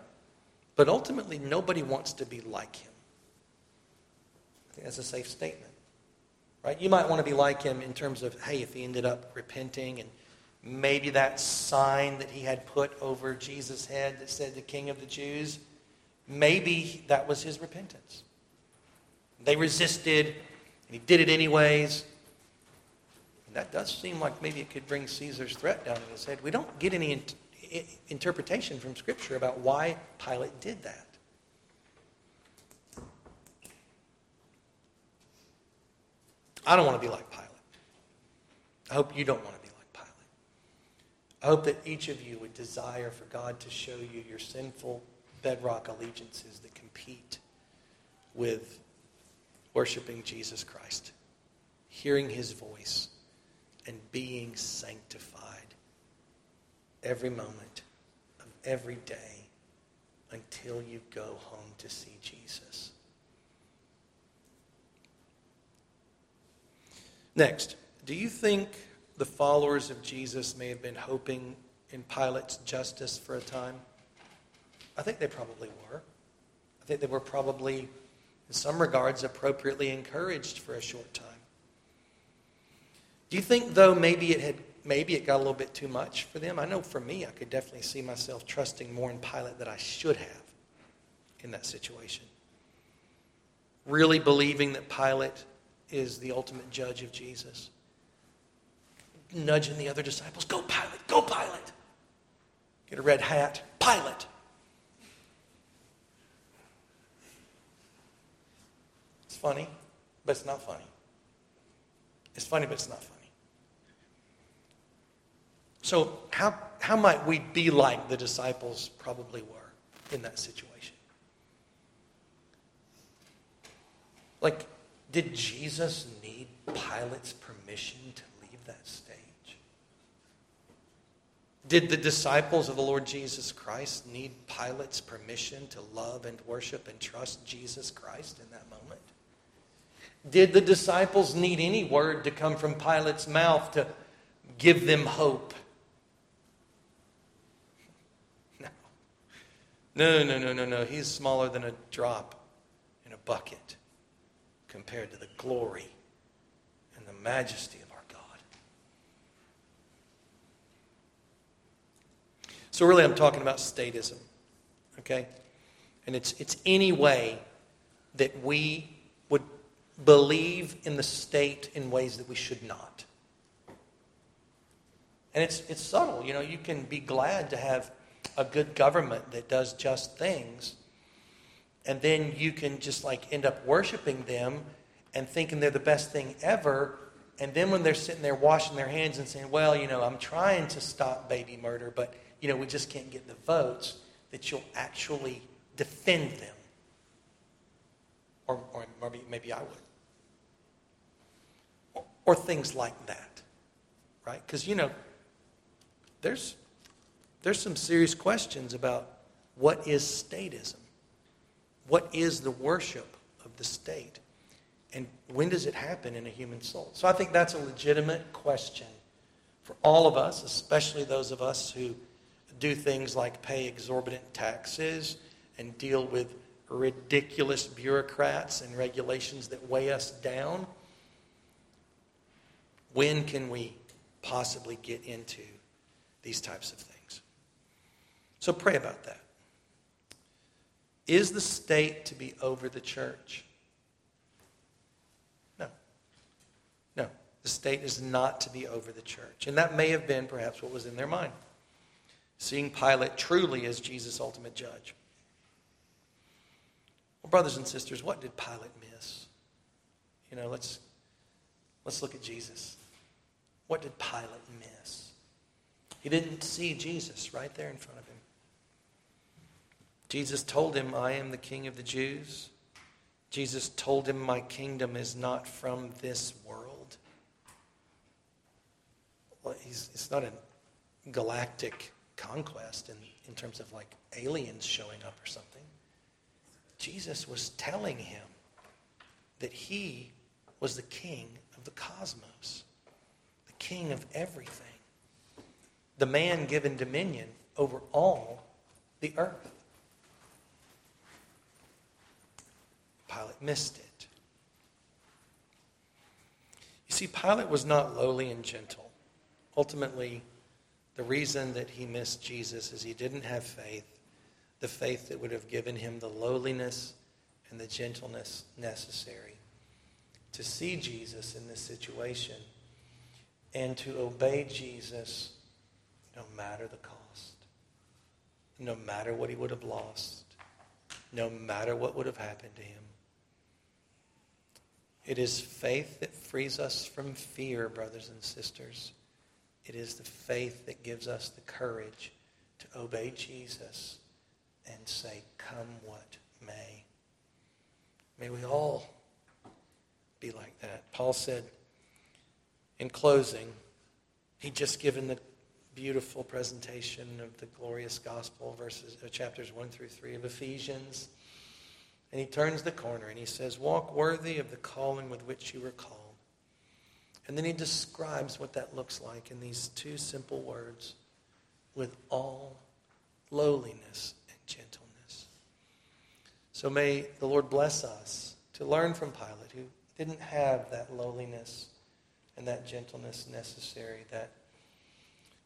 But ultimately, nobody wants to be like him. I think that's a safe statement, right? You might want to be like him in terms of, hey, if he ended up repenting and maybe that sign that he had put over Jesus' head that said the King of the Jews, maybe that was his repentance. They resisted, and he did it anyways. And that does seem like maybe it could bring Caesar's threat down on his head. We don't get any interpretation from Scripture about why Pilate did that. I don't want to be like Pilate. I hope you don't want to be like Pilate. I hope that each of you would desire for God to show you your sinful bedrock allegiances that compete with worshiping Jesus Christ, hearing his voice, and being sanctified every moment of every day until you go home to see Jesus. Next, do you think the followers of Jesus may have been hoping in Pilate's justice for a time? I think they probably were. I think they were probably, in some regards, appropriately encouraged for a short time. Do you think, though, maybe it had maybe it got a little bit too much for them? I know for me, I could definitely see myself trusting more in Pilate than I should have in that situation. Really believing that Pilate is the ultimate judge of Jesus. Nudging the other disciples, go Pilate, go Pilate. Get a red hat, Pilate. It's funny, but it's not funny. It's funny, but it's not funny. So, how, how might we be like the disciples probably were in that situation? Like, did Jesus need Pilate's permission to leave that stage? Did the disciples of the Lord Jesus Christ need Pilate's permission to love and worship and trust Jesus Christ in that moment? Did the disciples need any word to come from Pilate's mouth to give them hope? No. No, no, no, no, no. He's smaller than a drop in a bucket compared to the glory and the majesty of our God. So, really, I'm talking about statism, okay? And it's, it's any way that we would believe in the state in ways that we should not. And it's, it's subtle. You know, you can be glad to have a good government that does just things, and then you can just like end up worshiping them and thinking they're the best thing ever. And then when they're sitting there washing their hands and saying, well, you know, I'm trying to stop baby murder, but, you know, we just can't get the votes, that you'll actually defend them. Or, or maybe, maybe I would or things like that, right? Because, you know, there's, there's some serious questions about what is statism? What is the worship of the state? And when does it happen in a human soul? So I think that's a legitimate question for all of us, especially those of us who do things like pay exorbitant taxes and deal with ridiculous bureaucrats and regulations that weigh us down. When can we possibly get into these types of things? So pray about that. Is the state to be over the church? No. No. The state is not to be over the church. And that may have been perhaps what was in their mind. Seeing Pilate truly as Jesus' ultimate judge. Well, brothers and sisters, what did Pilate miss? You know, let's let's look at Jesus. What did Pilate miss? He didn't see Jesus right there in front of him. Jesus told him, I am the king of the Jews. Jesus told him, My kingdom is not from this world. Well, it's not a galactic conquest in, in terms of like aliens showing up or something. Jesus was telling him that he was the king of the cosmos the king of everything, the man given dominion over all the earth. Pilate missed it. You see, Pilate was not lowly and gentle. Ultimately, the reason that he missed Jesus is he didn't have faith, the faith that would have given him the lowliness and the gentleness necessary to see Jesus in this situation and to obey Jesus no matter the cost, no matter what he would have lost, no matter what would have happened to him. It is faith that frees us from fear, brothers and sisters. It is the faith that gives us the courage to obey Jesus and say, Come what may. May we all be like that. Paul said in closing, he'd just given the beautiful presentation of the glorious gospel, verses uh, chapters 1 through 3 of Ephesians. And he turns the corner and he says, Walk worthy of the calling with which you were called. And then he describes what that looks like in these two simple words with all lowliness and gentleness. So may the Lord bless us to learn from Pilate, who didn't have that lowliness and that gentleness necessary, that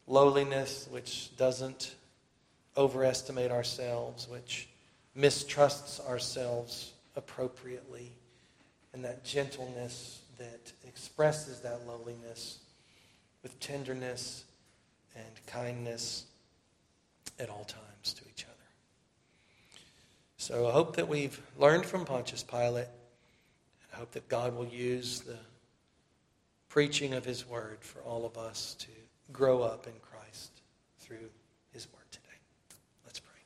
lowliness which doesn't overestimate ourselves, which mistrusts ourselves appropriately, and that gentleness that expresses that lowliness with tenderness and kindness at all times to each other. So I hope that we've learned from Pontius Pilate. I hope that God will use the preaching of his word for all of us to grow up in Christ through his word today. Let's pray.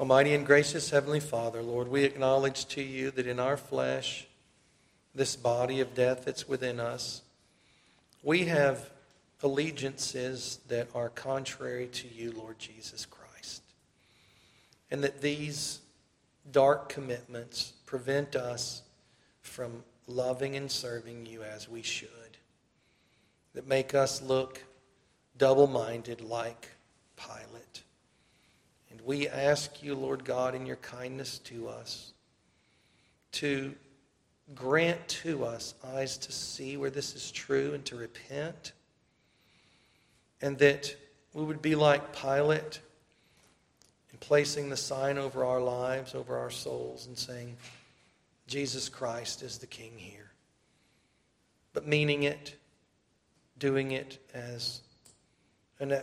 Almighty and gracious Heavenly Father, Lord, we acknowledge to you that in our flesh, this body of death that's within us, we have allegiances that are contrary to you, Lord Jesus Christ. And that these dark commitments prevent us from loving and serving you as we should, that make us look double minded like Pilate. And we ask you, Lord God, in your kindness to us, to grant to us eyes to see where this is true and to repent, and that we would be like Pilate in placing the sign over our lives, over our souls, and saying, Jesus Christ is the King here. But meaning it, doing it as an,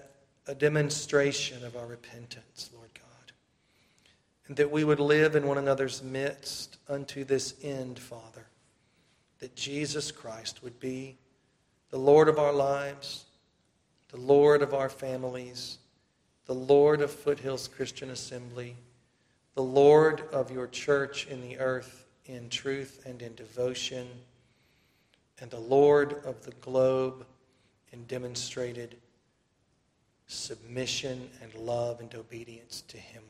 a demonstration of our repentance. And that we would live in one another's midst unto this end, Father. That Jesus Christ would be the Lord of our lives, the Lord of our families, the Lord of Foothills Christian Assembly, the Lord of your church in the earth in truth and in devotion, and the Lord of the globe in demonstrated submission and love and obedience to Him.